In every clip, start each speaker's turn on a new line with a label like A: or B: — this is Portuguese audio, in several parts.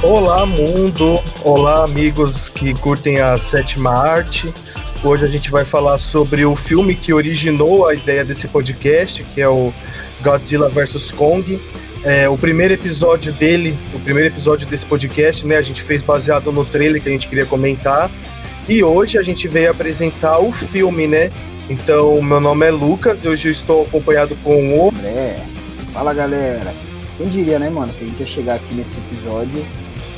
A: Olá, mundo! Olá, amigos que curtem a sétima arte. Hoje a gente vai falar sobre o filme que originou a ideia desse podcast, que é o Godzilla vs. Kong. É, o primeiro episódio dele, o primeiro episódio desse podcast, né, a gente fez baseado no trailer que a gente queria comentar. E hoje a gente veio apresentar o filme, né? Então, meu nome é Lucas, hoje eu estou acompanhado com o.
B: André. Fala galera. Quem diria, né, mano, que a gente ia chegar aqui nesse episódio.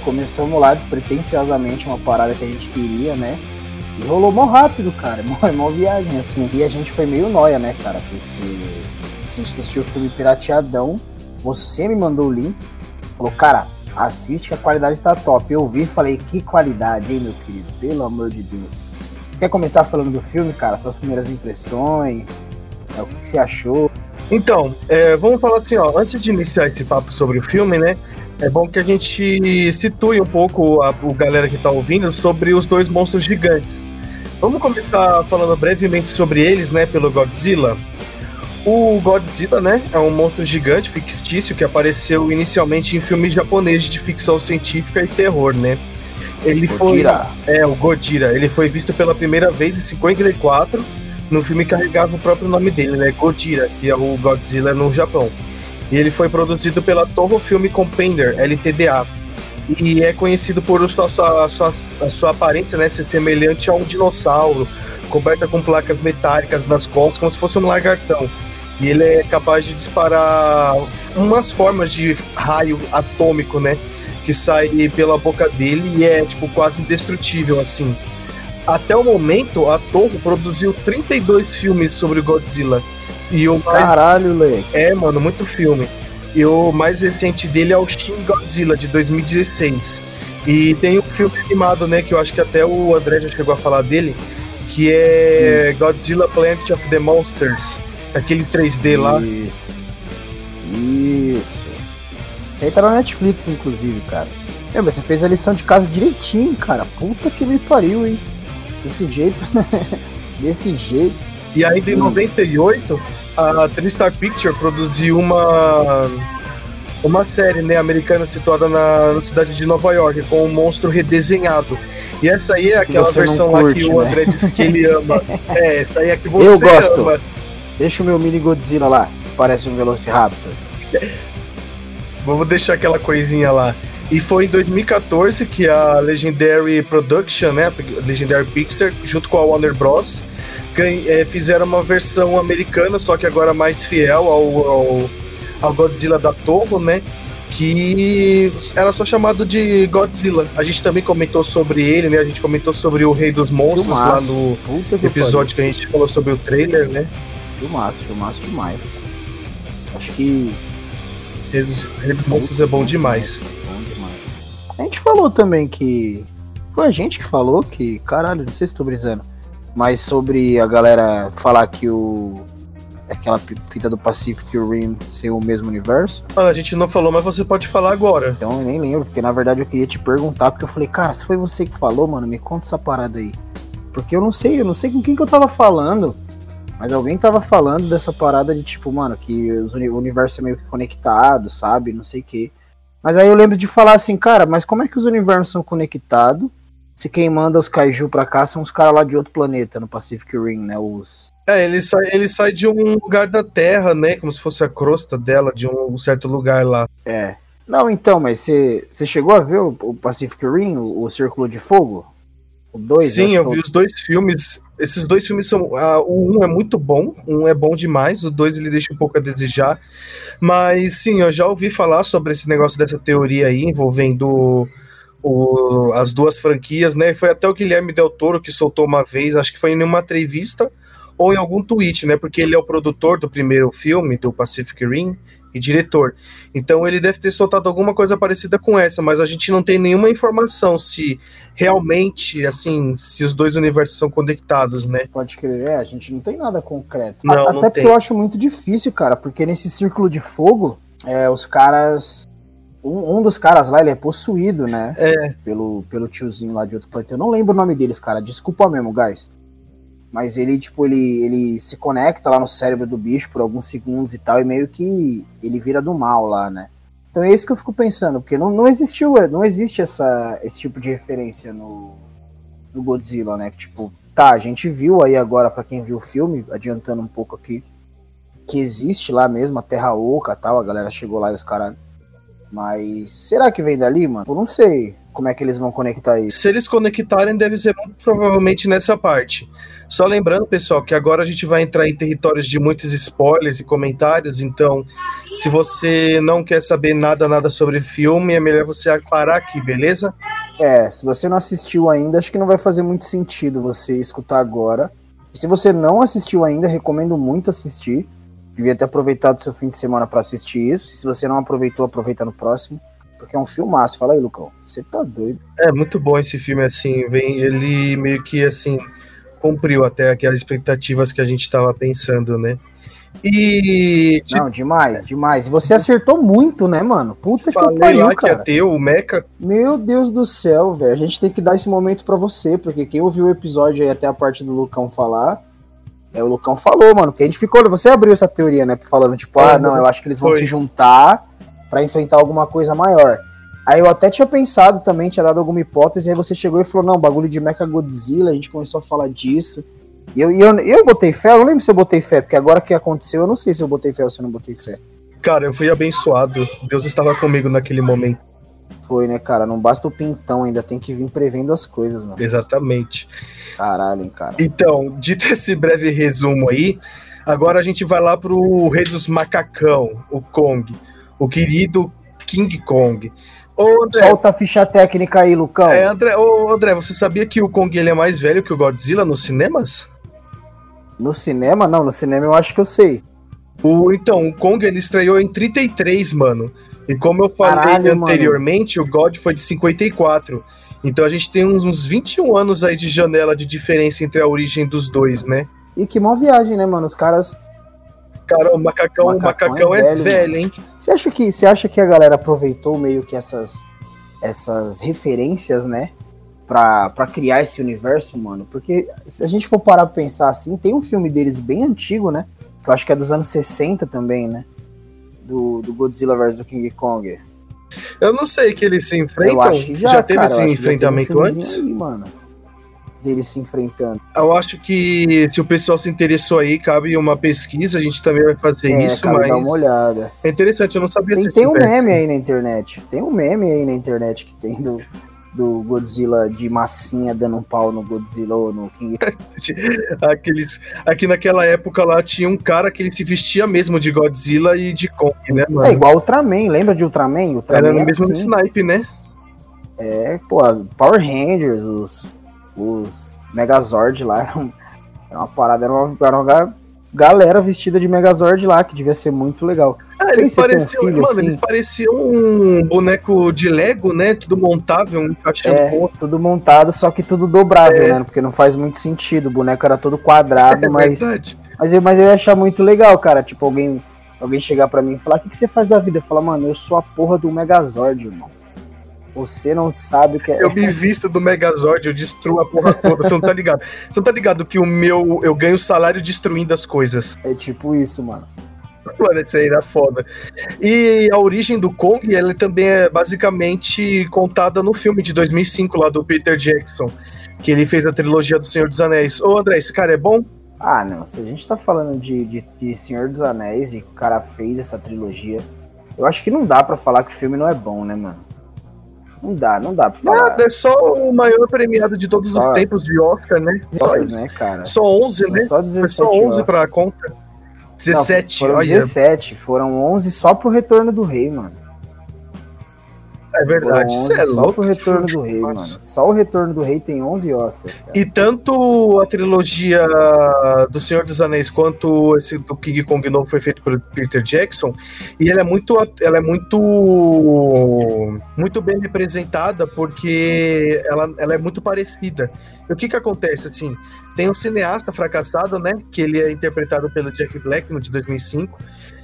B: Começamos lá despretensiosamente uma parada que a gente queria, né? E rolou mó rápido, cara. Mó, mó viagem, assim. E a gente foi meio noia, né, cara? Porque a gente assistiu o filme pirateadão. Você me mandou o link. Falou, cara, assiste que a qualidade tá top. Eu vi e falei, que qualidade, hein, meu querido? Pelo amor de Deus. Você quer começar falando do filme, cara? Suas primeiras impressões? É, o que, que você achou?
A: Então, é, vamos falar assim, ó. Antes de iniciar esse papo sobre o filme, né? É bom que a gente situe um pouco a, a galera que tá ouvindo sobre os dois monstros gigantes. Vamos começar falando brevemente sobre eles, né, pelo Godzilla. O Godzilla, né, é um monstro gigante fictício que apareceu inicialmente em filmes japoneses de ficção científica e terror, né? Ele
B: Godira.
A: foi É, o Godira, ele foi visto pela primeira vez em 54 no filme que carregava o próprio nome dele, né, Godira, que é o Godzilla no Japão. E ele foi produzido pela Toho Film Compender, LTDA. E é conhecido por sua, sua, sua, sua aparência, né, ser semelhante a um dinossauro, coberta com placas metálicas nas costas, como se fosse um lagartão. E ele é capaz de disparar umas formas de raio atômico, né? Que sai pela boca dele e é, tipo, quase indestrutível, assim. Até o momento, a Toho produziu 32 filmes sobre Godzilla. E o mais...
B: Caralho, leque.
A: É, mano, muito filme. E o mais recente dele é o Shin Godzilla, de 2016. E tem um filme animado, né, que eu acho que até o André já chegou a falar dele, que é Godzilla Planet of the Monsters. Aquele 3D lá.
B: Isso. Isso. Isso aí tá na Netflix, inclusive, cara. Meu, mas você fez a lição de casa direitinho, cara. Puta que me pariu, hein? Desse jeito. Desse jeito.
A: E ainda em
B: Hum.
A: 98, a TriStar Picture produziu uma uma série né, americana situada na, na cidade de Nova York, com um monstro redesenhado. E essa aí é aquela versão lá
B: curte,
A: que o
B: né?
A: André disse que ele ama. é, essa aí é que você
B: Eu gosto.
A: ama.
B: Deixa o meu mini Godzilla lá. que Parece um Velociraptor.
A: Vamos deixar aquela coisinha lá. E foi em 2014 que a Legendary Production, né, a Legendary Picture, junto com a Warner Bros, eh, fizeram uma versão americana, só que agora mais fiel ao, ao, ao Godzilla da Toho, né? Que era só chamado de Godzilla. A gente também comentou sobre ele, né? A gente comentou sobre o Rei dos Monstros
B: Filmaço.
A: lá no
B: que
A: episódio que a gente falou sobre o trailer, né?
B: Filmaço, filmaço demais. Acho que.
A: Rei dos, Rei dos Monstros é bom demais.
B: Bom demais. A gente falou também que. Foi a gente que falou que. Caralho, não sei se tô brisando. Mas sobre a galera falar que o. Aquela fita do Pacific Rim ser o mesmo universo.
A: Ah, a gente não falou, mas você pode falar agora.
B: Então eu nem lembro, porque na verdade eu queria te perguntar, porque eu falei, cara, se foi você que falou, mano, me conta essa parada aí. Porque eu não sei, eu não sei com quem que eu tava falando, mas alguém tava falando dessa parada de tipo, mano, que o universo é meio que conectado, sabe? Não sei o quê. Mas aí eu lembro de falar assim, cara, mas como é que os universos são conectados? Se quem manda os kaiju pra cá são os caras lá de outro planeta, no Pacific Rim, né? Os.
A: É, ele sai, ele sai de um lugar da Terra, né? Como se fosse a crosta dela, de um certo lugar lá.
B: É. Não, então, mas você chegou a ver o, o Pacific Rim, o, o Círculo de Fogo? O 2?
A: Sim, eu vi os dois filmes. Esses dois filmes são. ah, o um é muito bom, um é bom demais, o dois ele deixa um pouco a desejar. Mas sim, eu já ouvi falar sobre esse negócio dessa teoria aí envolvendo o- as duas franquias, né? Foi até o Guilherme Del Toro que soltou uma vez, acho que foi em uma entrevista ou em algum tweet, né? Porque ele é o produtor do primeiro filme, do Pacific Rim, e diretor. Então ele deve ter soltado alguma coisa parecida com essa, mas a gente não tem nenhuma informação se realmente, assim, se os dois universos são conectados, né?
B: Pode crer, é, a gente não tem nada concreto.
A: Não,
B: A-
A: não
B: Até porque
A: tem.
B: eu acho muito difícil, cara, porque nesse círculo de fogo, é, os caras. Um, um dos caras lá, ele é possuído, né?
A: É.
B: Pelo, pelo tiozinho lá de outro planeta. Eu não lembro o nome deles, cara. Desculpa mesmo, guys. Mas ele, tipo, ele, ele se conecta lá no cérebro do bicho por alguns segundos e tal, e meio que ele vira do mal lá, né? Então é isso que eu fico pensando, porque não, não existiu, não existe essa, esse tipo de referência no, no Godzilla, né? Que, tipo, tá, a gente viu aí agora, para quem viu o filme, adiantando um pouco aqui, que existe lá mesmo a Terra Oca tal, a galera chegou lá e os caras. Mas será que vem dali, mano? Eu não sei como é que eles vão conectar isso.
A: Se eles conectarem, deve ser muito provavelmente nessa parte. Só lembrando, pessoal, que agora a gente vai entrar em territórios de muitos spoilers e comentários, então se você não quer saber nada, nada sobre filme, é melhor você parar aqui, beleza?
B: É, se você não assistiu ainda, acho que não vai fazer muito sentido você escutar agora. E se você não assistiu ainda, recomendo muito assistir. Devia ter aproveitado seu fim de semana para assistir isso. E se você não aproveitou, aproveita no próximo. Porque é um filmaço. Fala aí, Lucão. Você tá doido.
A: É muito bom esse filme, assim. Vem, ele meio que assim cumpriu até aquelas expectativas que a gente estava pensando, né?
B: E. Não, demais, demais. Você acertou muito, né, mano? Puta que pariu, lá cara.
A: que ia ter o Mecha.
B: Meu Deus do céu, velho. A gente tem que dar esse momento para você, porque quem ouviu o episódio aí até a parte do Lucão falar. É, o Lucão falou, mano, que a gente ficou. Você abriu essa teoria, né? Falando, tipo, ah, não, eu acho que eles vão Foi. se juntar para enfrentar alguma coisa maior. Aí eu até tinha pensado também, tinha dado alguma hipótese, aí você chegou e falou, não, bagulho de Mecha Godzilla, a gente começou a falar disso. E eu, eu, eu botei fé, eu não lembro se eu botei fé, porque agora que aconteceu, eu não sei se eu botei fé ou se eu não botei fé.
A: Cara, eu fui abençoado. Deus estava comigo naquele momento.
B: Foi, né, cara? Não basta o pintão, ainda tem que vir prevendo as coisas, mano.
A: Exatamente.
B: Caralho, hein, cara.
A: Então, dito esse breve resumo aí, agora a gente vai lá pro Rei dos Macacão, o Kong. O querido King Kong.
B: Ô, André, Solta a ficha técnica aí, Lucão.
A: É, André, ô, André, você sabia que o Kong ele é mais velho que o Godzilla nos cinemas?
B: No cinema? Não, no cinema eu acho que eu sei.
A: O, então, o Kong ele estreou em 33, mano. E como eu falei Caralho, anteriormente, mano. o God foi de 54. Então a gente tem uns, uns 21 anos aí de janela de diferença entre a origem dos dois, né?
B: E que mó viagem, né, mano? Os caras
A: Cara, o macacão, o macacão, macacão é, velho, é velho hein?
B: Você acha, que, você acha que a galera aproveitou meio que essas, essas referências, né? Pra, pra criar esse universo, mano? Porque se a gente for parar pra pensar assim, tem um filme deles bem antigo, né? Que eu acho que é dos anos 60 também, né? Do, do Godzilla vs King Kong.
A: Eu não sei que eles se enfrentam. Eu acho que já, já teve cara, esse enfrentamento um antes? Aí,
B: mano deles se enfrentando.
A: Eu acho que se o pessoal se interessou aí, cabe uma pesquisa, a gente também vai fazer é, isso, mas.
B: dar uma olhada.
A: É interessante, eu não sabia
B: Tem, tem um meme aí na internet. Tem um meme aí na internet que tem do, do Godzilla de massinha dando um pau no Godzilla ou no King.
A: Aqueles, aqui naquela época lá tinha um cara que ele se vestia mesmo de Godzilla e de Kong, né,
B: mano? É igual Ultraman, lembra de Ultraman? Ultraman
A: Era no mesmo assim. snipe, né?
B: É, pô, Power Rangers, os os Megazord lá eram, era uma parada, era uma, era uma galera vestida de Megazord lá, que devia ser muito legal.
A: É, eles pareciam, um filho, mano, assim? eles pareciam um boneco de Lego, né? Tudo montável, um
B: é, tudo montado, só que tudo dobrável, é. né? Porque não faz muito sentido. O boneco era todo quadrado, é, mas, mas, eu, mas eu ia achar muito legal, cara. Tipo, alguém, alguém chegar para mim e falar: o que, que você faz da vida? Eu falar, mano, eu sou a porra do Megazord, irmão. Você não sabe o que é.
A: Eu me visto do Megazord, eu destruo a porra toda. Você não tá ligado? Você não tá ligado que o meu. Eu ganho salário destruindo as coisas.
B: É tipo isso, mano.
A: Isso aí era foda. E a origem do Kong, ela também é basicamente contada no filme de 2005 lá do Peter Jackson, que ele fez a trilogia do Senhor dos Anéis. Ô, André, esse cara é bom?
B: Ah, não. Se a gente tá falando de, de, de Senhor dos Anéis e o cara fez essa trilogia, eu acho que não dá para falar que o filme não é bom, né, mano? Não dá, não dá pra falar. Nada,
A: é só o maior premiado de todos só... os tempos de Oscar, né?
B: Só, isso, né, cara?
A: Só 11, São né? Só 17 Foi só 11 Oscar. pra conta. 17,
B: não, foram olha. 17, foram 11 só pro Retorno do Rei, mano.
A: É verdade,
B: isso é só o Retorno do Rei, mano. Só o Retorno do Rei tem 11 Oscars, cara.
A: E tanto a trilogia do Senhor dos Anéis quanto esse do King Kong novo foi feito por Peter Jackson, e ela é muito ela é muito muito bem representada porque ela, ela é muito parecida. E o que que acontece assim? Tem um cineasta fracassado, né, que ele é interpretado pelo Jack Black no de 2005.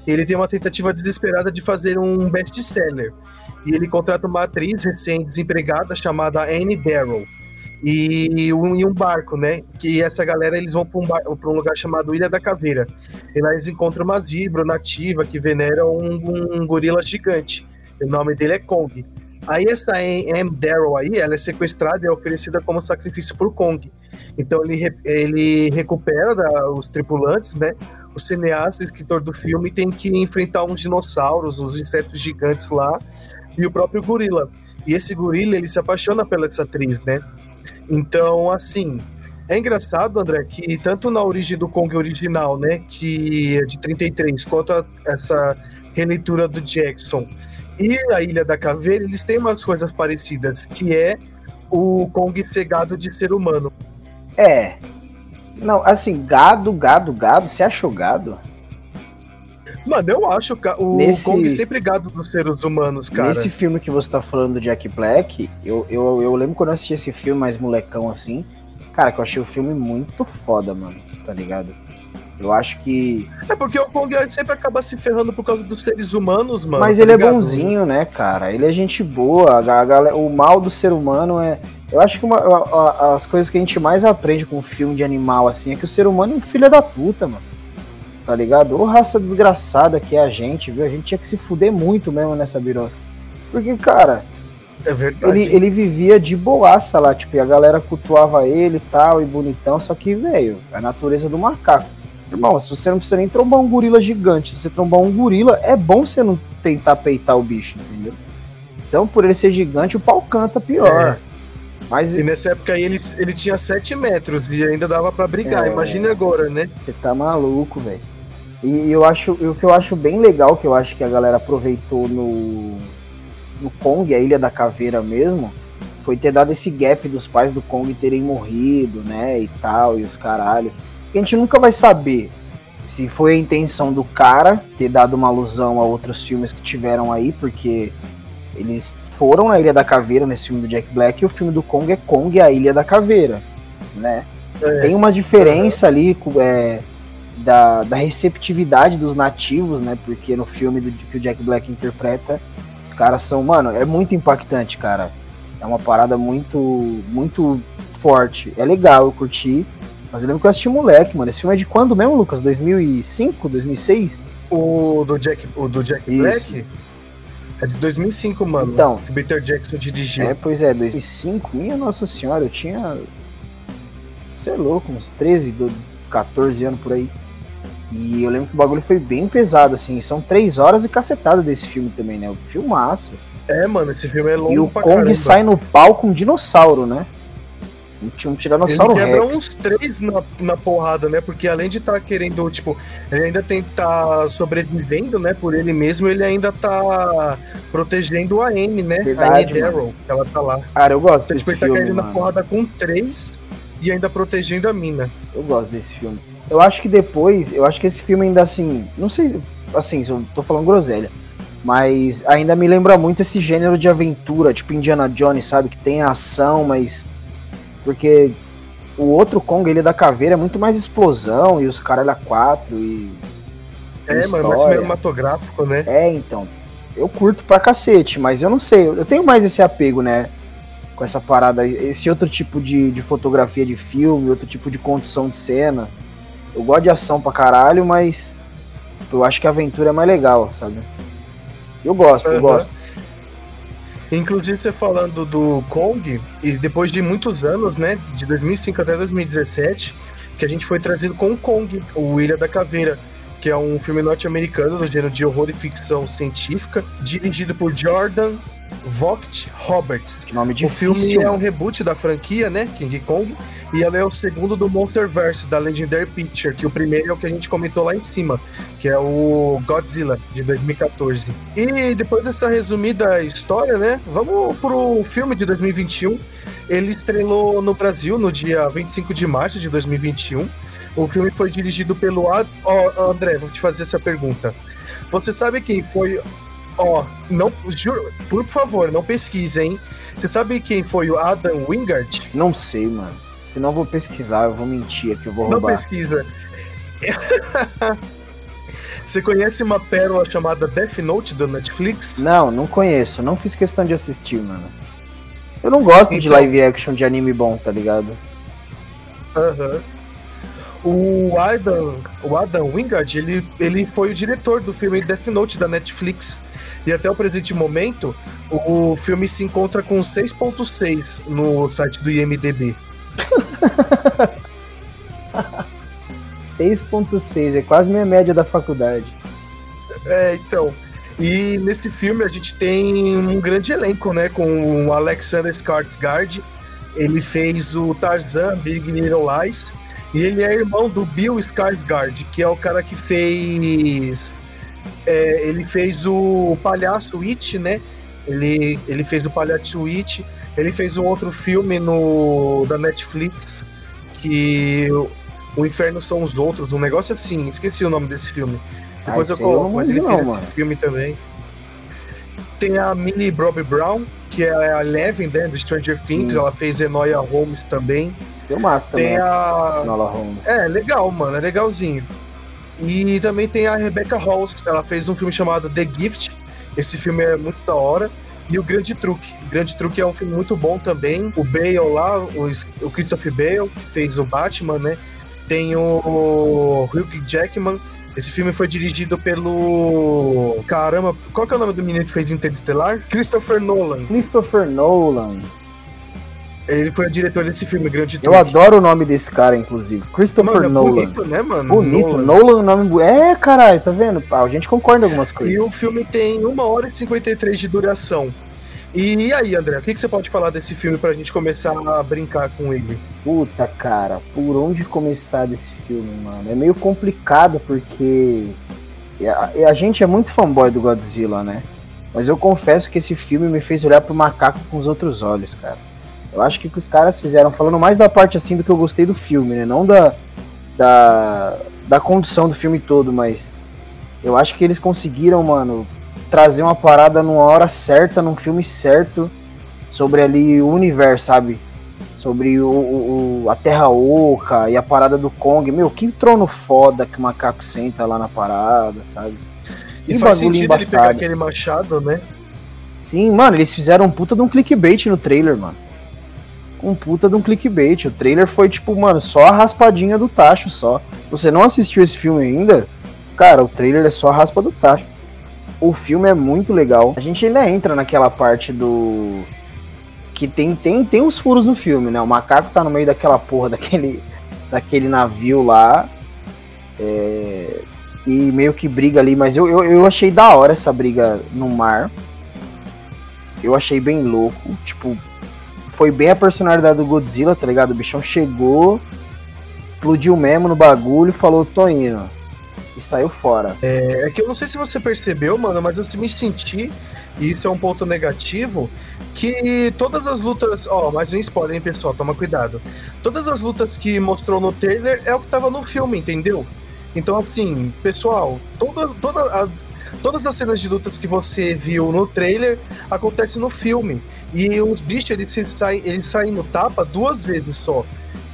A: E ele tem uma tentativa desesperada de fazer um best-seller e ele contrata uma atriz recém-desempregada chamada Anne Darrow. E um, e um barco, né? Que essa galera eles vão para um, um, lugar chamado Ilha da Caveira. E lá eles encontram uma zebra nativa que venera um, um gorila gigante. O nome dele é Kong. Aí essa M. Daryl aí, ela é sequestrada e é oferecida como sacrifício por Kong. Então ele, ele recupera os tripulantes, né? O cineasta, o escritor do filme, tem que enfrentar uns dinossauros, uns insetos gigantes lá, e o próprio gorila. E esse gorila, ele se apaixona pela essa atriz, né? Então, assim, é engraçado, André, que tanto na origem do Kong original, né, que é de 33, quanto a, essa releitura do Jackson e a Ilha da Caveira, eles têm umas coisas parecidas, que é o Kong ser gado de ser humano.
B: É. Não, assim, gado, gado, gado, você achou gado?
A: Mano, eu acho o Nesse... Kong sempre gado dos seres humanos, cara.
B: Nesse filme que você tá falando do Jack Black, eu, eu, eu lembro quando eu assisti esse filme mais molecão assim, cara, que eu achei o filme muito foda, mano, tá ligado? Eu acho que.
A: É porque o Kong sempre acaba se ferrando por causa dos seres humanos, mano.
B: Mas tá ele é ligado? é bonzinho, né, cara? Ele é gente boa. A, a, o mal do ser humano é. Eu acho que uma, a, as coisas que a gente mais aprende com filme de animal, assim, é que o ser humano é um filho da puta, mano. Tá ligado? Ô raça desgraçada que é a gente, viu? A gente tinha que se fuder muito mesmo nessa birosca. Porque, cara.
A: É verdade.
B: Ele, ele vivia de boaça lá, tipo, e a galera cultuava ele e tal, e bonitão, só que, velho, é a natureza do macaco. Irmão, se você não precisa nem trombar um gorila gigante, se você trombar um gorila, é bom você não tentar peitar o bicho, entendeu? Então, por ele ser gigante, o pau canta pior. É.
A: Mas... E nessa época aí ele, ele tinha 7 metros e ainda dava para brigar. É... Imagina agora, né?
B: Você tá maluco, velho. E eu acho, o que eu acho bem legal, que eu acho que a galera aproveitou no, no Kong, a Ilha da Caveira mesmo, foi ter dado esse gap dos pais do Kong terem morrido, né, e tal, e os caralho a gente nunca vai saber se foi a intenção do cara ter dado uma alusão a outros filmes que tiveram aí, porque eles foram na Ilha da Caveira nesse filme do Jack Black e o filme do Kong é Kong e a Ilha da Caveira, né? É. Tem uma diferença ali é, da, da receptividade dos nativos, né? Porque no filme do, que o Jack Black interpreta, os caras são, mano, é muito impactante, cara. É uma parada muito, muito forte. É legal, eu curti. Mas eu lembro que eu assisti moleque, mano. Esse filme é de quando mesmo, Lucas? 2005, 2006?
A: O do Jack, o do Jack Black? É de 2005, mano.
B: Então.
A: Que Peter Jackson dirigiu.
B: É, pois é, 2005. Minha Nossa Senhora, eu tinha. Você é louco, uns 13, 14 anos por aí. E eu lembro que o bagulho foi bem pesado, assim. São três horas e cacetada desse filme também, né? O filmaço.
A: É, mano, esse filme é longo
B: E o Kong caramba. sai no palco com um dinossauro, né? Tinha um Tiranossauro
A: ele
B: quebra
A: Rex. uns três na, na porrada, né? Porque além de estar tá querendo, tipo, ele ainda tem que tá sobrevivendo, né? Por ele mesmo, ele ainda tá protegendo a Amy, né?
B: Verdade,
A: a Amy ela tá lá.
B: Cara, eu gosto
A: então,
B: desse
A: tipo,
B: filme,
A: ele tá caindo
B: mano.
A: na porrada com três e ainda protegendo a mina.
B: Eu gosto desse filme. Eu acho que depois, eu acho que esse filme ainda assim, não sei, assim, eu tô falando groselha, mas ainda me lembra muito esse gênero de aventura, tipo Indiana Jones, sabe? Que tem ação, mas. Porque o outro Kong, ele é da caveira, é muito mais explosão e os caralho a quatro e.
A: É, história. mano, mais cinematográfico, né?
B: É, então. Eu curto pra cacete, mas eu não sei. Eu tenho mais esse apego, né? Com essa parada, esse outro tipo de, de fotografia de filme, outro tipo de condução de cena. Eu gosto de ação pra caralho, mas eu acho que a aventura é mais legal, sabe? Eu gosto, uhum. eu gosto.
A: Inclusive, você falando do Kong, e depois de muitos anos, né, de 2005 até 2017, que a gente foi trazido com o Kong, o Ilha da Caveira, que é um filme norte-americano do gênero de horror e ficção científica, dirigido por Jordan Vogt Roberts.
B: Que nome
A: difícil. O filme é um reboot da franquia, né, King Kong, e ela é o segundo do Monsterverse, da Legendary Picture, que o primeiro é o que a gente comentou lá em cima, que é o Godzilla, de 2014. E depois dessa resumida história, né, vamos pro filme de 2021. Ele estrelou no Brasil no dia 25 de março de 2021. O filme foi dirigido pelo... Ad... Oh, André, vou te fazer essa pergunta. Você sabe quem foi... Ó, oh, não, juro, por favor, não pesquise, hein? Você sabe quem foi o Adam Wingard?
B: Não sei, mano. Se não vou pesquisar, eu vou mentir aqui, eu vou roubar.
A: Não pesquisa. Você conhece uma pérola chamada Death Note do Netflix?
B: Não, não conheço. Não fiz questão de assistir, mano. Eu não gosto então... de live action de anime bom, tá ligado?
A: Aham. O Adam, o Adam Wingard, ele, ele foi o diretor do filme Death Note da Netflix. E até o presente momento, o filme se encontra com 6.6 no site do IMDB.
B: 6.6, é quase minha média da faculdade.
A: É, então. E nesse filme a gente tem um grande elenco, né? Com o Alexander Skarsgård. Ele fez o Tarzan, Big Little Lies. E ele é irmão do Bill Skarsgård, que é o cara que fez... É, ele fez o Palhaço It, né? Ele, ele fez o Palhaço It. Ele fez um outro filme no da Netflix, que O Inferno São os Outros, um negócio assim. Esqueci o nome desse filme. Depois
B: Ah,
A: eu coloco, mas ele fez esse filme também. Tem a Millie Bobby Brown, que é a Eleven, né, do Stranger Things.
B: Sim.
A: Ela fez Enoia Holmes também.
B: Filmaço também,
A: Tem a...
B: Nola Holmes.
A: É, legal, mano, é legalzinho. E também tem a Rebecca Halls, ela fez um filme chamado The Gift. Esse filme é muito da hora. E o Grande Truque. O Grande Truque é um filme muito bom também. O Bale lá, o, Christopher Bale, que fez o Batman, né? Tem o Hugh Jackman. Esse filme foi dirigido pelo. Caramba, qual que é o nome do menino que fez Interestelar? Christopher Nolan.
B: Christopher Nolan.
A: Ele foi o diretor desse filme, Grande
B: Eu
A: Truque.
B: adoro o nome desse cara, inclusive. Christopher
A: Mano, é
B: Nolan.
A: bonito, né, mano?
B: Bonito,
A: Nolan.
B: Nolan, nome É, caralho, tá vendo? Ah, a gente concorda em algumas coisas.
A: E o filme tem 1 hora e 53 de duração. E aí, André, o que, que você pode falar desse filme pra gente começar a brincar com ele?
B: Puta, cara, por onde começar desse filme, mano? É meio complicado porque a, a gente é muito fanboy do Godzilla, né? Mas eu confesso que esse filme me fez olhar pro macaco com os outros olhos, cara. Eu acho que o que os caras fizeram, falando mais da parte assim do que eu gostei do filme, né? Não da, da, da condução do filme todo, mas eu acho que eles conseguiram, mano, trazer uma parada numa hora certa, num filme certo, sobre ali o universo, sabe? Sobre o, o- a Terra Oca e a parada do Kong. Meu, que trono foda que o macaco senta lá na parada, sabe?
A: E
B: Que
A: faz
B: bagulho
A: sentido ele pegar
B: embaçado.
A: aquele machado, né?
B: Sim, mano, eles fizeram um puta de um clickbait no trailer, mano. Um puta de um clickbait. O trailer foi tipo, mano, só a raspadinha do tacho só. Se você não assistiu esse filme ainda, cara, o trailer é só a raspa do tacho. O filme é muito legal. A gente ainda entra naquela parte do. Que tem, tem, tem uns furos no filme, né? O macaco tá no meio daquela porra, daquele, daquele navio lá. É, E meio que briga ali, mas eu, eu, eu achei da hora essa briga no mar. Eu achei bem louco. Tipo, foi bem a personalidade do Godzilla, tá ligado? O bichão chegou, explodiu mesmo no bagulho, falou, tô indo. E saiu fora.
A: É que eu não sei se você percebeu, mano, mas eu me senti, e isso é um ponto negativo, que todas as lutas. Ó, mais um spoiler, hein, pessoal? Toma cuidado. Todas as lutas que mostrou no trailer é o que tava no filme, entendeu? Então, assim, pessoal, todas, toda a- todas as cenas de lutas que você viu no trailer acontecem no filme. E os bichos, eles, se saem, eles saem no tapa duas vezes só.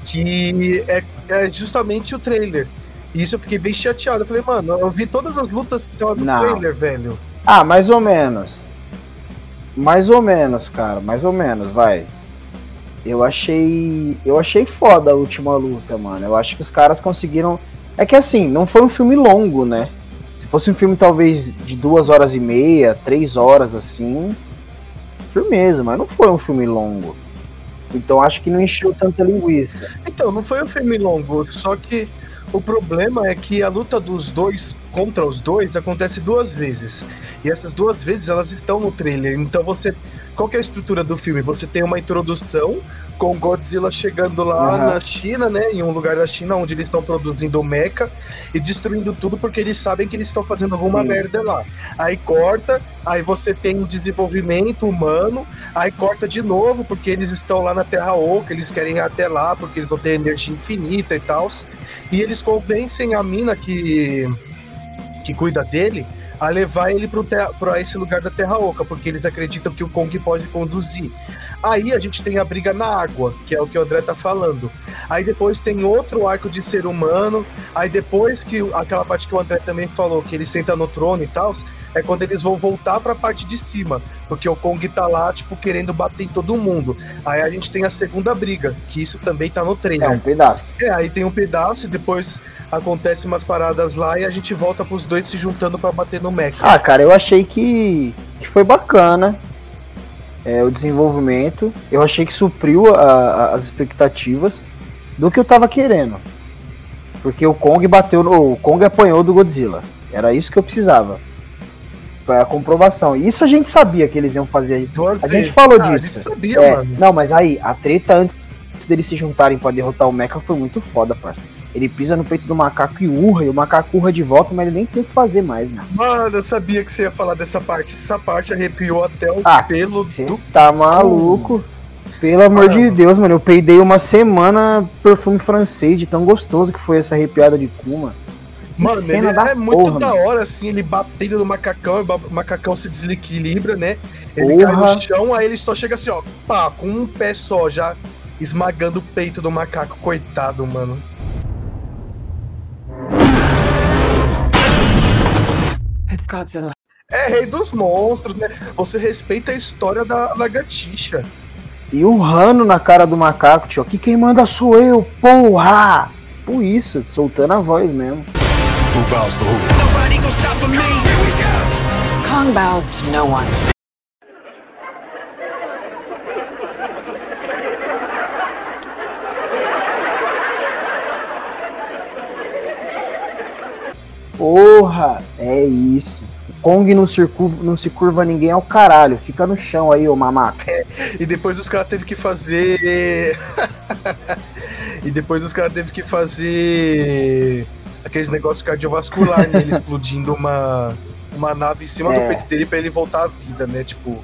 A: Que é, é justamente o trailer. E isso eu fiquei bem chateado. Eu falei, mano, eu vi todas as lutas que estavam no
B: Não.
A: trailer, velho.
B: Ah, mais ou menos. Mais ou menos, cara, mais ou menos, vai. Eu achei. Eu achei foda a última luta, mano. Eu acho que os caras conseguiram. É que assim, não foi um filme longo, né? Se fosse um filme talvez de duas horas e meia, três horas assim. Firmeza, mas não foi um filme longo. Então acho que não encheu tanta linguiça.
A: Então, não foi um filme longo, só que o problema é que a luta dos dois contra os dois acontece duas vezes. E essas duas vezes elas estão no trailer. Então você. Qual que é a estrutura do filme? Você tem uma introdução com Godzilla chegando lá
B: Aham.
A: na China, né? Em um lugar da China onde eles estão produzindo o mecha e destruindo tudo porque eles sabem que eles estão fazendo alguma
B: Sim.
A: merda lá. Aí corta, aí você tem um desenvolvimento humano, aí corta de novo porque eles estão lá na Terra Oca, eles querem ir até lá porque eles vão ter energia infinita e tal. E eles convencem a mina que que cuida dele a levar ele para esse lugar da Terra Oca, porque eles acreditam que o Kong pode conduzir. Aí a gente tem a briga na água, que é o que o André tá falando. Aí depois tem outro arco de ser humano. Aí depois que aquela parte que o André também falou, que ele senta no trono e tal, é quando eles vão voltar pra parte de cima, porque o Kong tá lá, tipo, querendo bater em todo mundo. Aí a gente tem a segunda briga, que isso também tá no trailer.
B: É um pedaço.
A: É, aí tem um pedaço e depois acontece umas paradas lá e a gente volta pros dois se juntando pra bater no Mecha.
B: Ah, cara, eu achei que, que foi bacana é, o desenvolvimento. Eu achei que supriu a- a- as expectativas do que eu tava querendo. Porque o Kong bateu no. O Kong apanhou do Godzilla. Era isso que eu precisava. Foi a comprovação. Isso a gente sabia que eles iam fazer. A gente falou
A: Ah,
B: disso.
A: A gente sabia,
B: É,
A: mano.
B: não, mas aí, a treta antes deles se juntarem pra derrotar o Mecha foi muito foda, parça. Ele pisa no peito do macaco e urra, e o macaco urra de volta, mas ele nem tem o que fazer mais, né?
A: Mano, eu sabia que você ia falar dessa parte. Essa parte arrepiou até o
B: Ah,
A: pelo do.
B: tá maluco? Pelo amor de. Deus, mano. Eu peidei uma semana perfume francês de tão gostoso que foi essa arrepiada de Kuma. Que
A: Mano,
B: cena
A: ele
B: da
A: é muito
B: porra,
A: da hora, assim, ele batendo no macacão, o macacão se desequilibra, né? Ele cai
B: Porra.
A: no chão, aí ele só chega assim, ó, pá, com um pé só, já esmagando o peito do macaco, coitado, mano.
C: It's Godzilla.
A: É rei dos monstros, né? Você respeita a história da lagartixa.
B: E urrando na cara do macaco, tio. Aqui quem manda sou eu, porra! Por isso, soltando a voz mesmo.
D: Who bows to who?
C: Kong bows to no one.
B: Porra, é isso. O Kong não se, curva, não se curva ninguém ao caralho. Fica no chão aí, ô mamaco.
A: E depois os caras teve que fazer. e depois os caras teve que fazer. Aqueles negócios cardiovascular, né? Ele explodindo uma, uma nave em cima
B: É.
A: do peito dele pra ele voltar à vida, né? Tipo,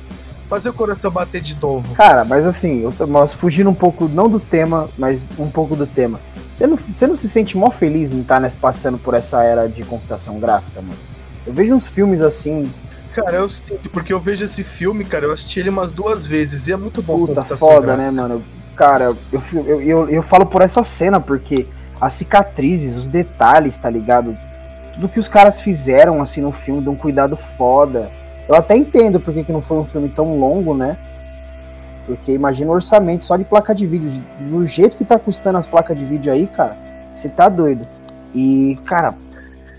A: fazer o coração bater de novo.
B: Cara, mas assim, eu mas fugindo um pouco, não do tema, mas um pouco do tema. Você não, você não se sente mó feliz em estar passando por essa era de computação gráfica, mano? Eu vejo uns filmes assim,
A: Cara, eu sinto, porque eu vejo esse filme, cara, eu assisti ele umas duas vezes e é muito bom.
B: puta foda,
A: gráfica.
B: né, mano? Cara, eu, eu, eu, eu falo por essa cena, porque as cicatrizes, os detalhes, tá ligado? Tudo que os caras fizeram, assim, no filme, de um cuidado foda. Eu até entendo porque que não foi um filme tão longo, né? Porque imagina o orçamento só de placa de vídeo. Do jeito que tá custando as placas de vídeo aí, cara, você tá doido. E, cara,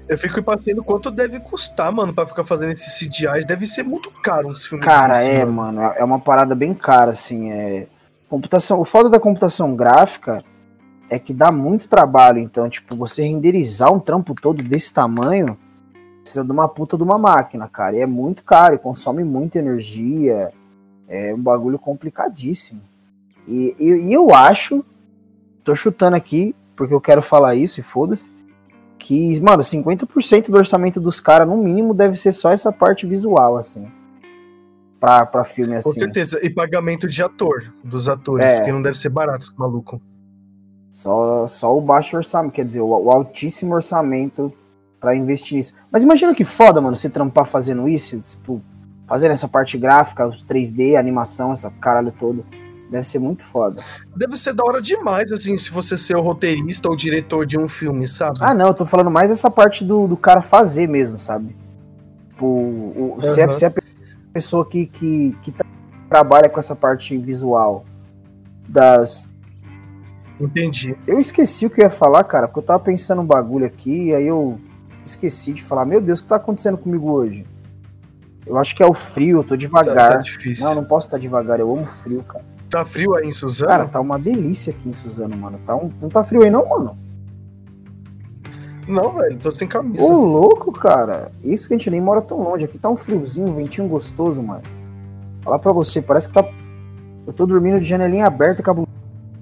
A: Eu fico passando quanto deve custar, mano, pra ficar fazendo esses CGIs. Deve ser muito caro uns filmes
B: Cara, é, mano, é é uma parada bem cara, assim, é... Computação, o foda da computação gráfica é que dá muito trabalho, então, tipo, você renderizar um trampo todo desse tamanho, precisa de uma puta de uma máquina, cara, e é muito caro, e consome muita energia, é um bagulho complicadíssimo. E, e- e eu acho, tô chutando aqui, porque eu quero falar isso, e foda-se, que, mano, 50% do orçamento dos caras, no mínimo, deve ser só essa parte visual, assim pra, pra filme
A: Com
B: assim.
A: certeza. E pagamento de ator, dos atores,
B: É.
A: porque não deve ser barato, maluco.
B: Só, só o baixo orçamento, quer dizer, o, o altíssimo orçamento pra investir nisso. Mas imagina que foda, mano, você trampar fazendo isso, tipo, fazendo essa parte gráfica, os 3D, animação, essa caralho todo. Deve ser muito foda.
A: Deve ser da hora demais, assim, se você ser o roteirista ou diretor de um filme, sabe?
B: Ah, não, eu tô falando mais dessa parte do, do cara fazer mesmo, sabe? Tipo, o, o, se, é, se é a pessoa que, que, que tra- trabalha com essa parte visual das,
A: Entendi.
B: Eu esqueci o que eu ia falar, cara, porque eu tava pensando um bagulho aqui, e aí eu esqueci de falar, meu Deus, o que tá acontecendo comigo hoje? Eu acho que é o frio, eu tô
A: Tá, tá
B: devagar.
A: difícil.
B: não, não posso estar devagar, eu amo frio, cara.
A: Tá frio aí em Suzano?
B: Cara, tá uma delícia aqui em Suzano, mano. Tá um... Não tá frio aí não, mano?
A: Não, velho, tô sem camisa.
B: Ô, louco, cara. Isso que a gente nem mora tão longe. Aqui tá um friozinho, um ventinho gostoso, mano. Falar pra você, parece que tá... Eu tô dormindo de janelinha aberta com a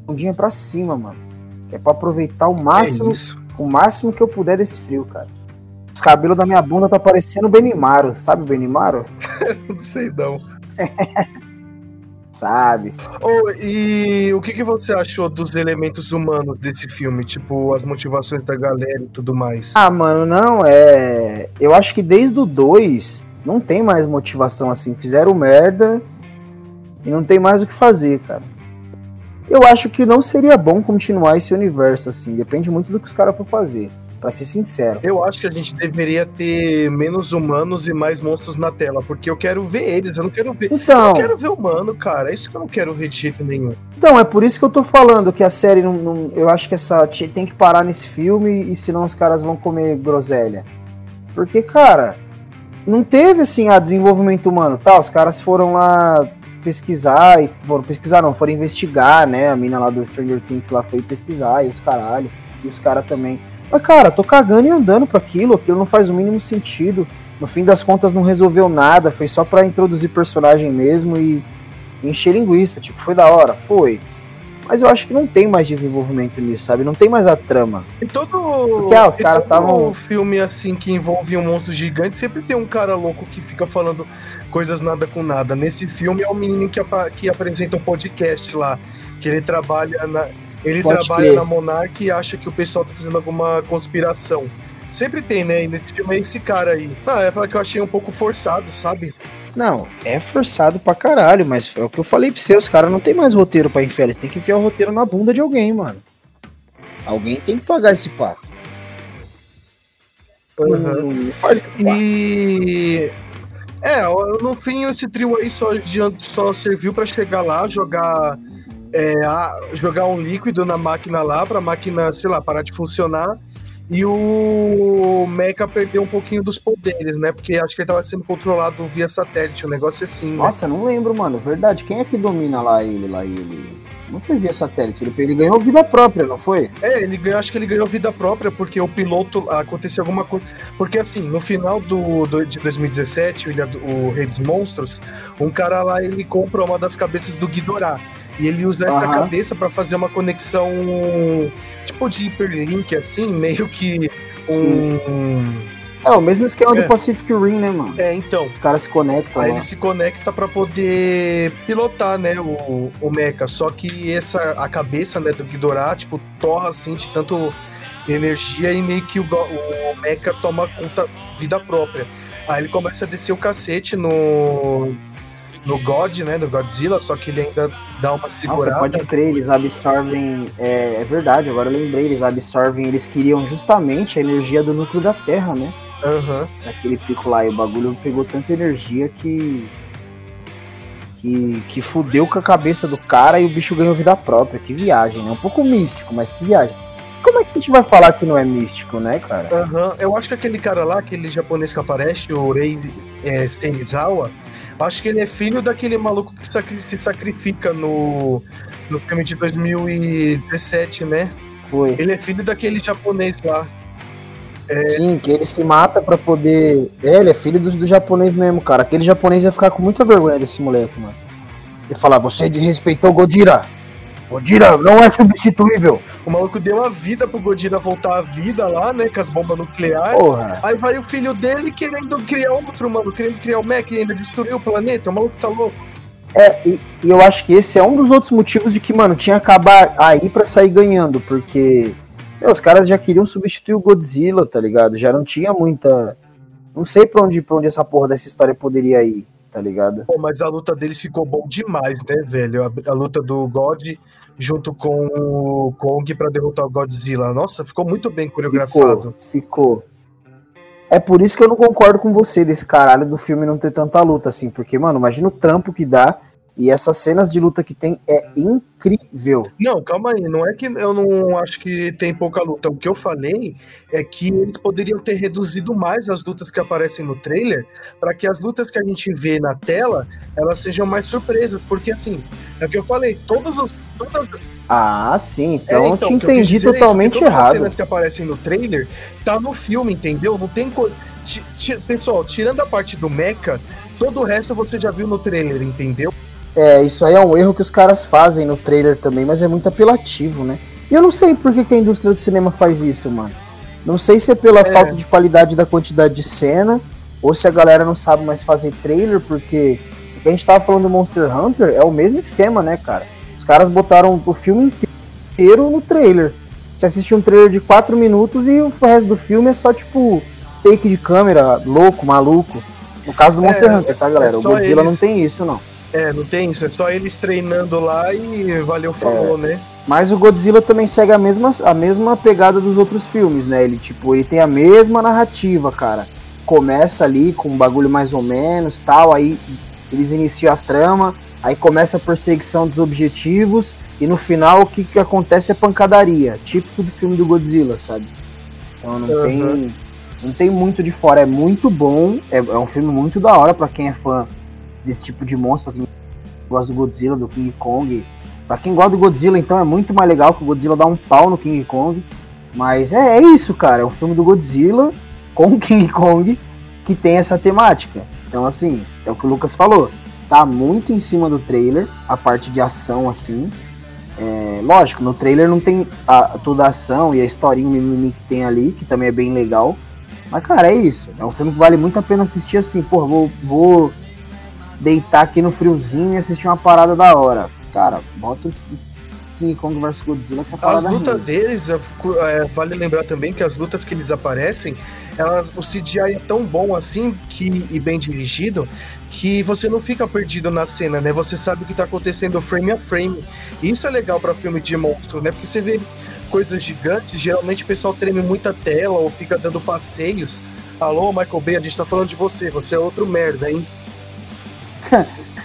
B: bundinha pra cima, mano. Que é pra aproveitar o máximo
A: isso?
B: o máximo que eu puder desse frio, cara. Os cabelos da minha bunda tá parecendo o Benimaro, sabe o Benimaro?
A: Não sei não.
B: Sabe?
A: Ô, e o que, que você achou dos elementos humanos desse filme? Tipo, as motivações da galera e tudo mais.
B: Ah, mano, não, é. Eu acho que desde o 2 não tem mais motivação assim. Fizeram merda e não tem mais o que fazer, cara. Eu acho que não seria bom continuar esse universo assim. Depende muito do que os caras for fazer. Pra ser sincero.
A: Eu acho que a gente deveria ter menos humanos e mais monstros na tela, porque eu quero ver eles, eu não quero ver.
B: Então,
A: Eu quero ver humano, cara. É isso que eu não quero ver de jeito nenhum.
B: então, é por isso que eu tô falando que a série não. não- eu acho que essa tem que parar nesse filme e senão os caras vão comer groselha. Porque, cara, não teve assim a desenvolvimento humano, tá? Os caras foram lá pesquisar e foram pesquisar, não, foram investigar, né? A mina lá do Stranger Things lá foi pesquisar e os caralho, e os caras também. Mas, cara, tô cagando e andando pra aquilo, aquilo não faz o mínimo sentido. No fim das contas não resolveu nada, foi só pra introduzir personagem mesmo e encher linguiça. Tipo, foi da hora? Foi. Mas eu acho que não tem mais desenvolvimento nisso, sabe? Não tem mais a trama.
A: E todo.
B: Porque, ah, os caras
A: todo
B: tavam-
A: filme assim que envolve um monstro gigante, sempre tem um cara louco que fica falando coisas nada com nada. Nesse filme é o menino que, apa- que apresenta um podcast lá, que ele trabalha na. Ele
B: Pode
A: trabalha
B: crer.
A: na Monarch e acha que o pessoal tá fazendo alguma conspiração. Sempre tem, né? E nesse filme é esse cara aí. Ah, eu ia falar que eu achei um pouco forçado, sabe?
B: Não, é forçado pra caralho, mas é o que eu falei pra você, os caras não tem mais roteiro pra enfiar, eles têm que enfiar o roteiro na bunda de alguém, mano. Alguém tem que pagar esse pato.
A: Uhum.
B: Hum,
A: E. É, no fim esse trio aí só, só serviu pra chegar lá, jogar. é, a- jogar um líquido na máquina lá, pra máquina, sei lá, parar de funcionar. E o Mecha perdeu um pouquinho dos poderes, né? Porque acho que ele tava sendo controlado via satélite, um negócio assim. né?
B: Nossa, não lembro, mano. Verdade, quem é que domina lá ele, lá ele? Não foi via satélite, ele, ele ganhou vida própria, não foi?
A: É, ele ganhou, acho que ele ganhou vida própria, porque o piloto aconteceu alguma coisa. Porque assim, no final do, do- de 2017, o, Ilha do- o Rei dos Monstros, um cara lá ele compra uma das cabeças do Ghidorah. E ele usa essa
B: Aham.
A: cabeça pra fazer uma conexão tipo de hiperlink, assim, meio que um.
B: É o mesmo esquema
A: É.
B: do Pacific Rim, né, mano?
A: É, então.
B: Os caras se conectam
A: Aí
B: lá.
A: ele se conecta pra poder pilotar, né, o, o mecha. Só que essa a cabeça, né, do Ghidorah, tipo, torra assim de tanto energia e meio que o, o mecha toma conta vida própria. Aí ele começa a descer o cacete no no God, né, no Godzilla, só que ele ainda dá uma
B: Nossa,
A: segurada.
B: pode crer, eles absorvem. É, é verdade, agora eu lembrei, eles absorvem, eles queriam justamente a energia do núcleo da Terra, né?
A: Aham.
B: Daquele pico lá. E o bagulho pegou tanta energia que. Que, que fudeu com a cabeça do cara e o bicho ganhou vida própria. Que viagem, né? Um pouco místico, mas que viagem. Como é que a gente vai falar que não é místico, né, cara?
A: Aham, eu acho que aquele cara lá, aquele japonês que aparece, o Rei é, Senizawa, acho que ele é filho daquele maluco que sacri- se sacrifica no, no filme de 2017, né?
B: Foi.
A: Ele é filho daquele japonês lá.
B: Sim, que ele se mata pra poder. É, ele é filho do, do japonês mesmo, cara. Aquele japonês ia ficar com muita vergonha desse moleque, mano. Ele falar, você desrespeitou Godira. Godira não é substituível.
A: O maluco deu a vida pro Godira voltar à vida lá, né? Com as bombas nucleares.
B: Porra.
A: Aí vai o filho dele querendo criar outro, mano, querendo criar o Mac e ainda destruir o planeta. O maluco tá louco.
B: É, e, e eu acho que esse é um dos outros motivos de que, mano, tinha que acabar aí pra sair ganhando, porque meu, os caras já queriam substituir o Godzilla, tá ligado? Já não tinha muita. Não sei pra onde, pra onde essa porra dessa história poderia ir, tá ligado?
A: Pô, mas a luta deles ficou bom demais, né, velho? A, a luta do God junto com o Kong pra derrotar o Godzilla. Nossa, ficou muito bem coreografado.
B: Ficou, ficou. É por isso que eu não concordo com você desse caralho do filme não ter tanta luta, assim, porque, mano, imagina o trampo que dá e essas cenas de luta que tem é incrível.
A: Não, calma aí, não é que eu não acho que tem pouca luta. O que eu falei é que eles poderiam ter reduzido mais as lutas que aparecem no trailer, para que as lutas que a gente vê na tela, elas sejam mais surpresas, porque assim, é o que eu falei, todos os todas,
B: Ah, sim, então,
A: É,
B: eu te
A: o que eu quis
B: entendi
A: é
B: totalmente
A: porque todas as
B: errado.
A: cenas que aparecem no trailer tá no filme, entendeu? Não tem coisa. Pessoal, tirando a parte do Mecha, todo o resto você já viu no trailer, entendeu?
B: É, isso aí é um erro que os caras fazem no trailer também, mas é muito apelativo, né? E eu não sei por que, que a indústria do cinema faz isso, mano. Não sei se é pela falta de qualidade da quantidade de cena, ou se a galera não sabe mais fazer trailer, porque o que a gente tava falando do Monster Hunter é o mesmo esquema, né, cara? Os caras botaram o filme inteiro no trailer. Você assiste um trailer de 4 minutos e o resto do filme é só, tipo, take de câmera, louco, maluco. No caso do
A: É,
B: Monster Hunter, tá, galera?
A: é
B: o Godzilla
A: eles-
B: não tem isso, não.
A: É, não tem isso, é só eles treinando lá e valeu, falou, né?
B: Mas o Godzilla também segue a mesma, a mesma pegada dos outros filmes, né? Ele, tipo, ele tem a mesma narrativa, cara. Começa ali com um bagulho mais ou menos, tal, aí eles iniciam a trama, aí começa a perseguição dos objetivos, e no final o que, que acontece é pancadaria, típico do filme do Godzilla, sabe? Então não
A: Uhum.
B: tem não tem muito de fora, é muito bom, é, é um filme muito da hora pra quem é fã desse tipo de monstro, pra quem gosta do Godzilla, do King Kong. Pra quem gosta do Godzilla, então é muito mais legal que o Godzilla dá um pau no King Kong. Mas é, é isso, cara, é um filme do Godzilla com o King Kong que tem essa temática. Então assim, é o que o Lucas falou, tá muito em cima do trailer, a parte de ação assim. É, lógico, no trailer não tem a- toda a ação e a historinha mimimi que tem ali, que também é bem legal. Mas, cara, é isso. É um filme que vale muito a pena assistir assim. Porra, vou, vou deitar aqui no friozinho e assistir uma parada da hora. Cara, bota o King Kong vs Godzilla que é a
A: As
B: parada
A: lutas
B: rende.
A: deles, é, vale lembrar também que as lutas que eles aparecem, elas, o CGI é tão bom assim que, e bem dirigido que você não fica perdido na cena, né? Você sabe o que tá acontecendo frame a frame. E isso é legal pra filme de monstro, né? Porque você vê coisas gigantes, geralmente o pessoal treme muita tela ou fica dando passeios. Alô, Michael Bay, a gente tá falando de você, você é outro merda, hein?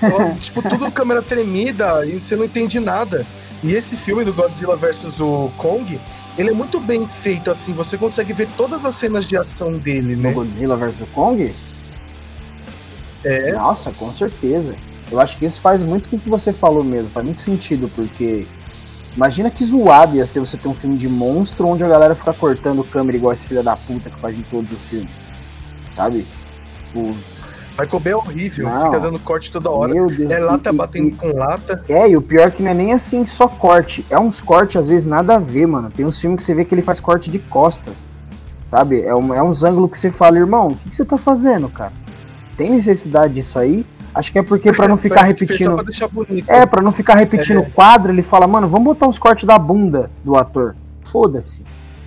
A: Ó, tipo, tudo câmera tremida e você não entende nada. E esse filme do Godzilla vs o Kong, ele é muito bem feito, assim, você consegue ver todas as cenas de ação dele,
B: No
A: né?
B: Godzilla vs Kong?
A: É,
B: Nossa, com certeza. Eu acho que isso faz muito com o que você falou mesmo, faz muito sentido, porque imagina que zoado ia ser você ter um filme de monstro onde a galera fica cortando câmera igual esse filho da puta que faz em todos os filmes. Sabe? O,
A: Michael Bay é horrível,
B: Não.
A: fica dando corte toda hora.
B: meu Deus.
A: É lata
B: e-
A: batendo
B: e-
A: com lata.
B: É, e o pior é que não é nem assim só corte. É uns cortes, às vezes, nada a ver, mano. Tem uns filmes que você vê que ele faz corte de costas. Sabe? É, um, é uns ângulos que você fala, irmão, o que, que você tá fazendo, cara? Tem necessidade disso aí? Acho que é porque pra não ficar repetindo.
A: pra.
B: É, pra não ficar repetindo o
A: É.
B: quadro, ele fala, mano, vamos botar uns cortes da bunda do ator. Foda-se.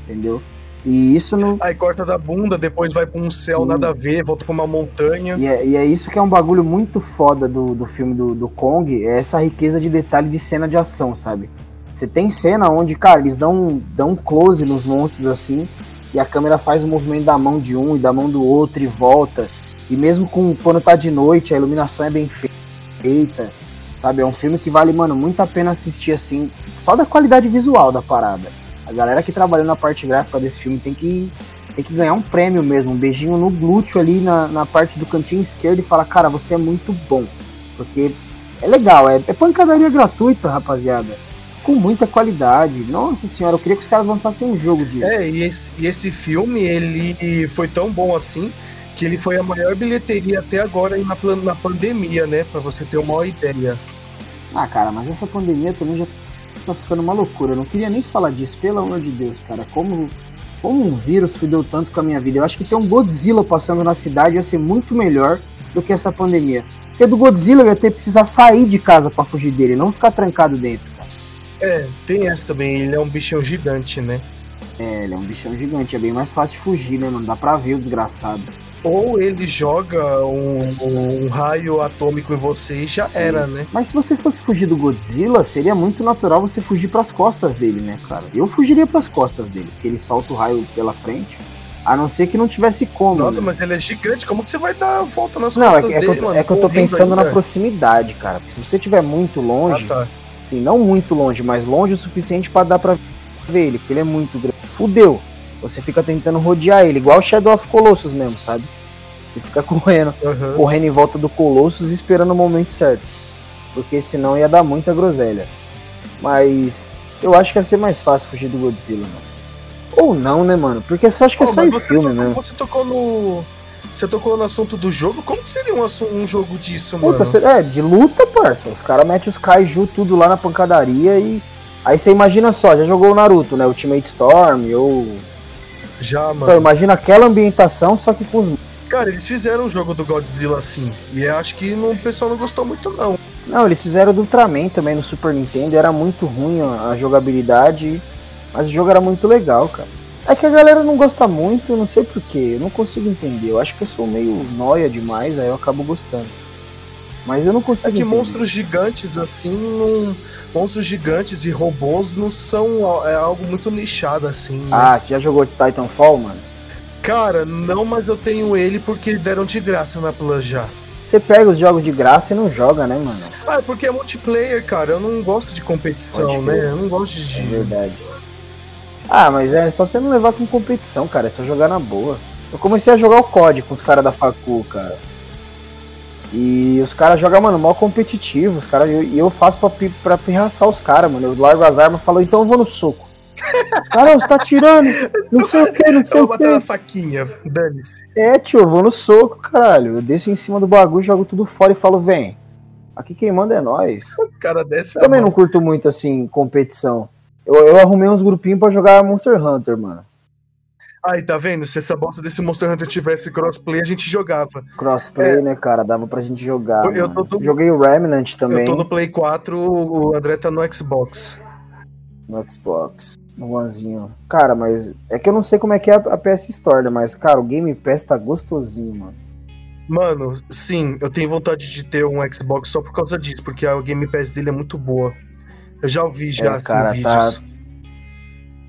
B: Entendeu? E isso não.
A: Aí corta da bunda, depois vai pra um céu
B: Sim.
A: nada a ver, volta pra uma montanha.
B: E é, e é isso que é um bagulho muito foda do, do filme do, do Kong, é essa riqueza de detalhe de cena de ação, sabe? Você tem cena onde, cara, eles dão, dão um close nos monstros assim, e a câmera faz o movimento da mão de um e da mão do outro e volta. E mesmo com quando tá de noite, a iluminação é bem feita, sabe? É um filme que vale, mano, muito a pena assistir assim, só da qualidade visual da parada. A galera que trabalhou na parte gráfica desse filme tem que tem que ganhar um prêmio mesmo, um beijinho no glúteo ali na, na parte do cantinho esquerdo e falar, cara, você é muito bom. Porque é legal, é, é pancadaria gratuita, rapaziada. Com muita qualidade. Nossa senhora, eu queria que os caras lançassem um jogo disso.
A: É, e esse, e esse filme, ele foi tão bom assim, que ele foi a maior bilheteria até agora na, na pandemia, né? Pra você ter uma ideia.
B: Ah, cara, mas essa pandemia também já tá ficando uma loucura. Eu não queria nem falar disso, pelo amor de Deus, cara. Como, como um vírus fudeu tanto com a minha vida. Eu acho que ter um Godzilla passando na cidade ia ser muito melhor do que essa pandemia. Porque do Godzilla eu ia ter que precisar sair de casa pra fugir dele, não ficar trancado dentro, cara.
A: É, tem essa também, ele é um bichão gigante, né?
B: É, ele é um bichão gigante, é bem mais fácil de fugir, né, mano? Dá pra ver o desgraçado.
A: Ou ele joga um, um raio atômico em você e já
B: Sim.
A: era, né?
B: Mas se você fosse fugir do Godzilla, seria muito natural você fugir pras costas dele, né, cara? Eu fugiria pras costas dele, porque ele solta o raio pela frente. A não ser que não tivesse como.
A: Nossa,
B: né?
A: mas ele é gigante, como que você vai dar a volta nas
B: Não, é
A: costas
B: é que
A: dele, mano?
B: é que eu tô pensando na proximidade, cara. Porque se você estiver muito longe,
A: Ah, tá.
B: assim, não muito longe, mas longe o suficiente pra dar pra ver ele, porque ele é muito grande. Fudeu. Você fica tentando rodear ele, igual o Shadow of Colossus mesmo, sabe? Você fica correndo,
A: Aham.
B: correndo em volta do Colossus esperando o momento certo. Porque senão ia dar muita groselha. Mas eu acho que ia ser mais fácil fugir do Godzilla, mano. Ou não, né, mano? Porque só acho que é
A: Ô,
B: só em filme
A: tocou,
B: mesmo.
A: Você tocou no. Você tocou no assunto do jogo? Como que seria um, um jogo disso, mano?
B: Puta, é, de luta, parça. Os caras metem os kaiju tudo lá na pancadaria e. Aí você imagina só, já jogou o Naruto, né? Ultimate Storm, ou.
A: Já, mano.
B: Então, imagina aquela ambientação, só que com os.
A: Cara, eles fizeram um jogo do Godzilla assim. E eu acho que não- o pessoal não gostou muito, não.
B: Não, eles fizeram do Ultraman também no Super Nintendo, era muito ruim a, jogabilidade, mas o jogo era muito legal, cara. É que a galera não gosta muito, eu não sei porquê, eu não consigo entender. Eu acho que eu sou meio noia demais, aí eu acabo gostando. Mas eu não
A: É
B: consigo
A: que
B: entender.
A: monstros gigantes, assim, não... monstros gigantes e robôs não são é algo muito nichado, assim. né?
B: Ah, você já jogou Titanfall, mano?
A: Cara, não, mas eu tenho ele porque deram de graça na Plus já.
B: Você pega os jogos de graça e não joga, né, mano?
A: Ah, é porque é multiplayer, cara. Eu não gosto de competição, né? Eu não gosto
B: É
A: de.
B: verdade. Ah, mas é só você não levar com competição, cara. É só jogar na boa. Eu comecei a jogar o COD com os caras da Facu, cara. E os caras jogam, mano, mal competitivo. Os caras, e eu faço pra, pra pirraçar os caras, mano. Eu largo as armas e falo, então eu vou no soco. Caramba, você tá tirando. Não sei o que, não sei
A: Eu
B: o
A: vou
B: que.
A: bater na faquinha, dane-se.
B: É, tio, eu vou no soco, caralho. Eu desço em cima do bagulho, jogo tudo fora e falo, vem. Aqui quem manda é nós.
A: O cara desce
B: Eu também
A: mão.
B: não curto muito, assim, competição. Eu, eu arrumei uns grupinhos pra jogar Monster Hunter, mano.
A: Aí, tá vendo? Se essa bosta desse Monster Hunter tivesse crossplay, a gente jogava.
B: Crossplay, né, cara? Dava pra gente jogar.
A: É. Eu tô-
B: Joguei o Remnant também
A: Eu tô no Play 4, o André tá no Xbox.
B: no Xbox. No Onezinho. Cara, mas é que eu não sei como é que é a, PS Store, né? Mas, cara, o Game Pass tá gostosinho, mano.
A: Mano, sim, eu tenho vontade de ter um Xbox só por causa disso, porque a Game Pass dele é muito boa. Eu já ouvi já
B: É,
A: assim,
B: cara,
A: vídeos.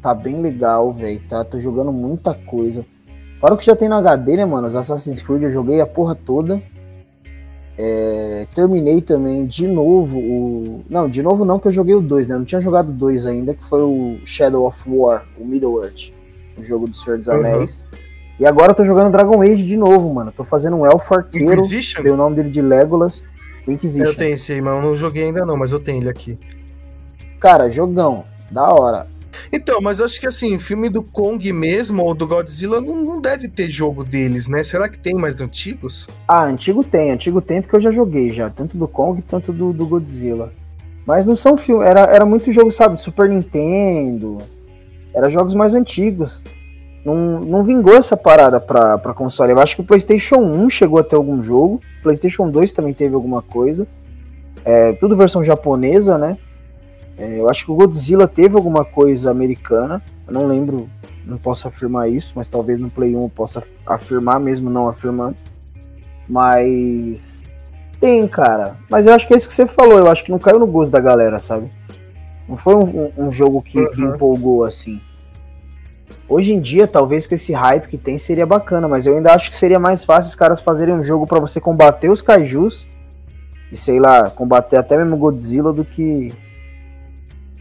B: Tá bem legal, velho. Tá, tô jogando muita coisa. Fora o que já tem no HD, né, mano? Os Assassin's Creed eu joguei a porra toda. É, terminei também de novo o. Não, de novo não, que eu joguei o 2, né? Eu não tinha jogado o 2 ainda, que foi o Shadow of War, o Middle-earth, o jogo do Senhor dos
A: Uhum.
B: Anéis. E agora eu tô jogando Dragon Age de novo, mano. Tô fazendo um elfo arqueiro,
A: Inquisition?
B: dei o nome dele de Legolas, o Inquisition.
A: Eu tenho esse aí, mas eu não joguei ainda não, mas eu tenho ele aqui.
B: Cara, jogão, da hora.
A: Então, mas acho que assim, filme do Kong mesmo, ou do Godzilla, não, não deve ter jogo deles, né? Será que tem mais antigos?
B: Ah, antigo tem, antigo tem porque eu já joguei já, tanto do Kong quanto do, do Godzilla. Mas não são filmes, era, era muito jogo, sabe, Super Nintendo, era jogos mais antigos. Não, não vingou essa parada pra, pra console. Eu acho que o PlayStation 1 chegou a ter algum jogo, PlayStation 2 também teve alguma coisa. É, tudo versão japonesa, né? É, eu acho que o Godzilla teve alguma coisa americana, eu não lembro, não posso afirmar isso, mas talvez no Play 1 eu possa afirmar, mesmo não afirmando. Mas. Tem, cara. Mas eu acho que é isso que você falou. Eu acho que não caiu no gosto da galera, sabe? Não foi um, um- jogo que, que
A: Uhum.
B: empolgou assim. Hoje em dia, talvez com esse hype que tem, seria bacana. Mas eu ainda acho que seria mais fácil os caras fazerem um jogo pra você combater os kaijus. E sei lá, combater até mesmo Godzilla do que.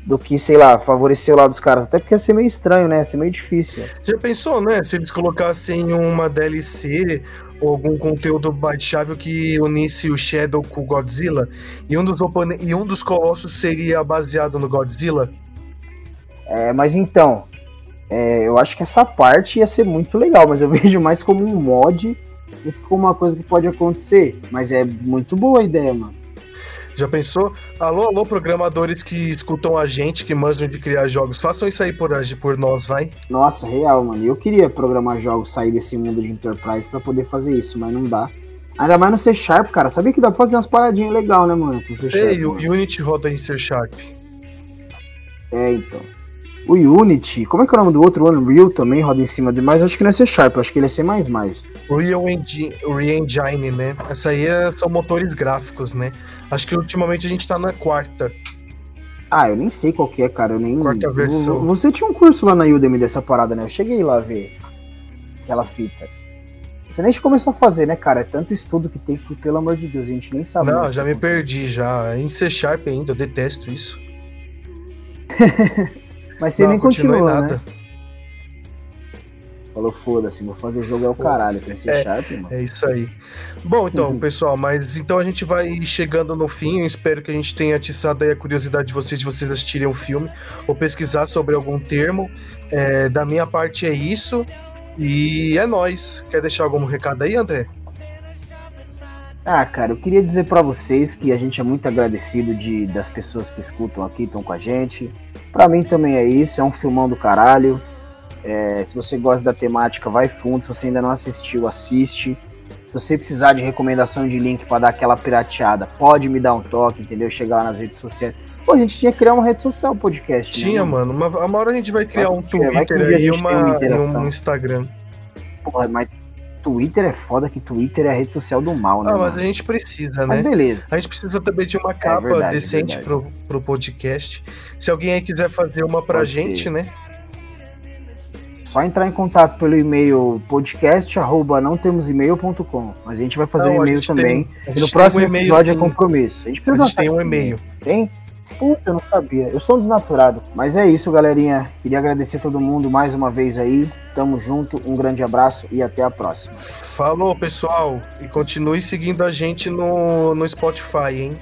B: Do que, sei lá, favorecer o lado dos caras. Até porque ia ser meio estranho, né? Ia ser meio difícil.
A: Já pensou, né? Se eles colocassem uma DLC ou algum conteúdo baixável que unisse o Shadow com o Godzilla e um dos, opone- e um dos colossos seria baseado no Godzilla?
B: É, mas então, é, eu acho que essa parte ia ser muito legal, mas eu vejo mais como um mod do que como uma coisa que pode acontecer. Mas é muito boa a ideia, mano.
A: Já pensou? Alô, alô, programadores que escutam a gente, que manjam de criar jogos, façam isso aí por, por nós, vai.
B: Nossa, real, mano. Eu queria programar jogos, sair desse mundo de Enterprise pra poder fazer isso, mas não dá. Ainda mais no C Sharp, cara. Sabia que dá pra fazer umas paradinhas legais, né, mano? Com C
A: Sei,
B: Sharp.
A: o. Unity roda em C Sharp.
B: É, então. O Unity, como é que é o nome do outro? O Unreal também roda em cima de, mas acho que não é C Sharp, acho que ele é C++.
A: Real Engine, Real Engine, né? Essa aí é- são motores gráficos, né? Acho que ultimamente a gente tá na quarta.
B: Ah, eu nem sei qual que é, cara. Eu nem.
A: Quarta versão.
B: Vo- Você tinha um curso lá na Udemy dessa parada, né? Eu cheguei lá a ver aquela fita. Você nem começou a fazer, né, cara? É tanto estudo que tem que, pelo amor de Deus, a gente nem sabe.
A: Não, já me
B: acontece.
A: perdi já. Em C Sharp ainda, eu detesto isso.
B: Mas você
A: Não,
B: nem continuou,
A: nada.
B: né? Falou, foda-se, vou fazer jogo é o caralho. Tem C
A: É.
B: Sharp, mano.
A: É isso aí. Bom, então,
B: Uhum.
A: pessoal, mas então a gente vai chegando no fim. Eu espero que a gente tenha atiçado aí a curiosidade de vocês, de vocês assistirem o filme ou pesquisar sobre algum termo. É, da minha parte é isso. E é nóis. Quer deixar algum recado aí, André?
B: Ah, cara, eu queria dizer pra vocês que a gente é muito agradecido de, das pessoas que escutam aqui, estão com a gente. Pra mim também é isso, é um filmão do caralho. É, se você gosta da temática, vai fundo. Se você ainda não assistiu, assiste. Se você precisar de recomendação de link pra dar aquela pirateada, pode me dar um toque, entendeu? Chegar lá nas redes sociais. Pô, a gente tinha que criar uma rede social podcast. né,
A: Tinha, mano. Uma, uma hora a gente vai criar
B: Vai
A: um
B: que- vai que um
A: Twitter
B: dia a
A: e
B: gente tem uma
A: uma,
B: interação.
A: um Instagram.
B: Porra, mas Twitter é foda que Twitter é a rede social do mal, né?
A: Ah, mas
B: mano?
A: a gente precisa,
B: Mas
A: né?
B: beleza.
A: A gente precisa também de uma capa
B: verdade, é
A: decente
B: verdade.
A: pro, pro podcast. Se alguém aí quiser fazer uma pra
B: Pode
A: gente,
B: ser.
A: né?
B: Só entrar em contato pelo e-mail podcast arroba não temos e-mail.com. Mas a gente vai fazer
A: Não,
B: um e-mail também.
A: tem-
B: e no próximo
A: um
B: episódio é
A: sim.
B: compromisso. A gente,
A: A gente tem um e-mail.
B: Tem? Puta, eu não sabia. Eu sou um desnaturado. Mas é isso, galerinha. Queria agradecer todo mundo mais uma vez aí. Tamo junto. Um grande abraço e até a próxima.
A: Falou, pessoal. E continue seguindo a gente no, no Spotify, hein?